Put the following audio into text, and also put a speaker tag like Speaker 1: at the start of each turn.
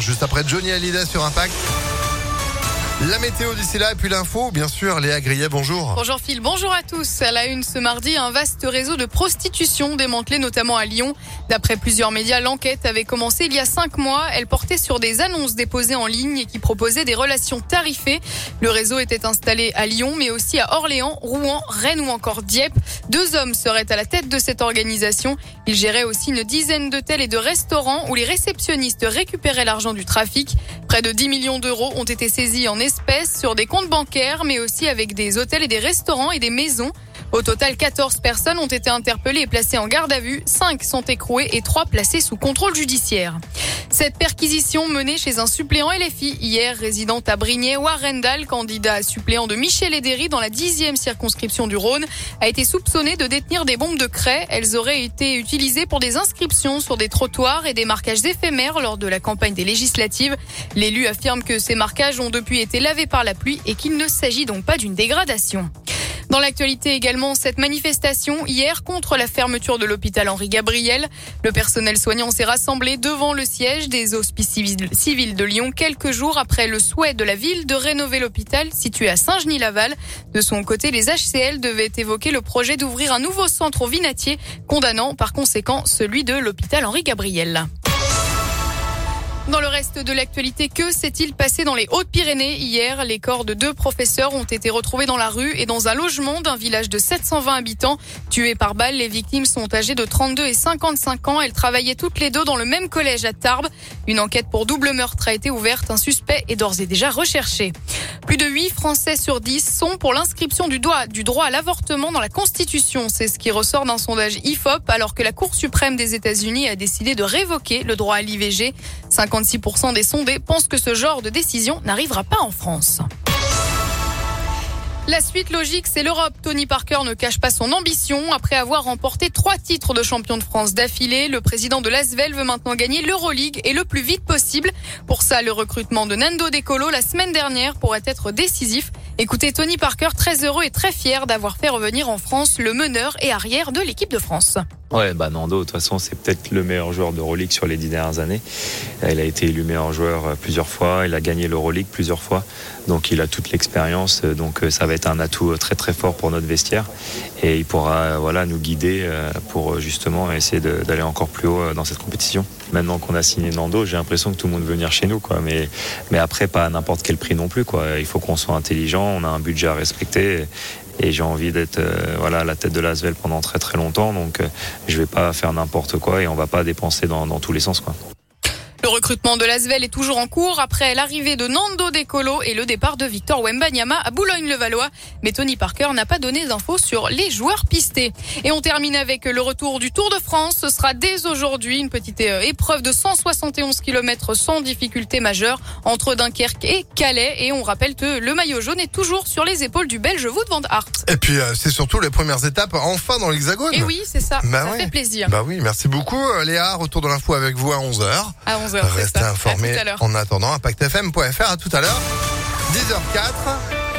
Speaker 1: juste après Johnny Hallyday sur Impact. La météo d'ici là et puis l'info, bien sûr, Léa Grillet, bonjour.
Speaker 2: Bonjour Phil, bonjour à tous. À la une ce mardi, un vaste réseau de prostitution démantelé notamment à Lyon. D'après plusieurs médias, l'enquête avait commencé il y a cinq mois. Elle portait sur des annonces déposées en ligne et qui proposaient des relations tarifées. Le réseau était installé à Lyon, mais aussi à Orléans, Rouen, Rennes ou encore Dieppe. Deux hommes seraient à la tête de cette organisation. Ils géraient aussi une dizaine d'hôtels et de restaurants où les réceptionnistes récupéraient l'argent du trafic. Près de 10 millions d'euros ont été saisis en espèces sur des comptes bancaires, mais aussi avec des hôtels et des restaurants et des maisons. Au total, 14 personnes ont été interpellées et placées en garde à vue, 5 sont écrouées et 3 placées sous contrôle judiciaire. Cette perquisition menée chez un suppléant LFI hier, résidente à Brignais ou à Rendal, candidat suppléant de Michel Edéry dans la dixième circonscription du Rhône, a été soupçonné de détenir des bombes de craie. Elles auraient été utilisées pour des inscriptions sur des trottoirs et des marquages éphémères lors de la campagne des législatives. L'élu affirme que ces marquages ont depuis été lavés par la pluie et qu'il ne s'agit donc pas d'une dégradation. Dans l'actualité également, cette manifestation hier contre la fermeture de l'hôpital Henri Gabriel. Le personnel soignant s'est rassemblé devant le siège des hospices civils de Lyon quelques jours après le souhait de la ville de rénover l'hôpital situé à Saint-Genis-Laval. De son côté, les HCL devaient évoquer le projet d'ouvrir un nouveau centre au Vinatier, condamnant par conséquent celui de l'hôpital Henri Gabriel. Dans le reste de l'actualité, que s'est-il passé dans les Hautes-Pyrénées hier? Les corps de deux professeurs ont été retrouvés dans la rue et dans un logement d'un village de 720 habitants. Tués par balle, les victimes sont âgées de 32 et 55 ans. Elles travaillaient toutes les deux dans le même collège à Tarbes. Une enquête pour double meurtre a été ouverte. Un suspect est d'ores et déjà recherché. Plus de 8 Français sur 10 sont pour l'inscription du du droit à l'avortement dans la Constitution. C'est ce qui ressort d'un sondage IFOP alors que la Cour suprême des États-Unis a décidé de révoquer le droit à l'IVG. 56% des sondés pensent que ce genre de décision n'arrivera pas en France. La suite logique, c'est l'Europe. Tony Parker ne cache pas son ambition. Après avoir remporté trois titres de champion de France d'affilée, le président de l'Asvel veut maintenant gagner l'Euroleague et le plus vite possible. Pour ça, le recrutement de Nando De Colo la semaine dernière pourrait être décisif. Écoutez, Tony Parker, très heureux et très fier d'avoir fait revenir en France le meneur et arrière de l'équipe de France.
Speaker 3: Ouais, bah Nando, de toute façon, c'est peut-être le meilleur joueur d'Euroleague sur les dix dernières années. Il a été élu meilleur joueur euh, plusieurs fois, il a gagné l'Euroleague plusieurs fois, donc il a toute l'expérience, euh, donc euh, ça va être un atout très très fort pour notre vestiaire et il pourra voilà nous guider pour justement essayer d'aller encore plus haut dans cette compétition. Maintenant qu'on a signé Nando, j'ai l'impression que tout le monde veut venir chez nous. Mais mais après pas à n'importe quel prix non plus, quoi. Il faut qu'on soit intelligent, on a un budget à respecter et j'ai envie d'être euh, voilà à la tête de l'Asvel pendant très très longtemps donc euh, je vais pas faire n'importe quoi et on va pas dépenser dans, dans tous les sens quoi.
Speaker 2: Le recrutement de l'Asvel est toujours en cours après l'arrivée de Nando Decolo et le départ de Victor Wembanyama à Boulogne-le-Valois. Mais Tony Parker n'a pas donné d'infos sur les joueurs pistés. Et on termine avec le retour du Tour de France. Ce sera dès aujourd'hui une petite euh, épreuve de 171 km sans difficulté majeure entre Dunkerque et Calais. Et on rappelle que le maillot jaune est toujours sur les épaules du Belge Wout van Aert.
Speaker 1: Et puis euh, c'est surtout les premières étapes enfin dans l'Hexagone.
Speaker 2: Et oui, c'est ça.
Speaker 1: Bah
Speaker 2: ça
Speaker 1: ouais.
Speaker 2: fait plaisir.
Speaker 1: Bah oui, merci beaucoup euh, Léa. Retour de l'info avec vous à 11h.
Speaker 2: À 11h.
Speaker 1: Restez informés en attendant impactfm.fr à tout à l'heure. 10h04.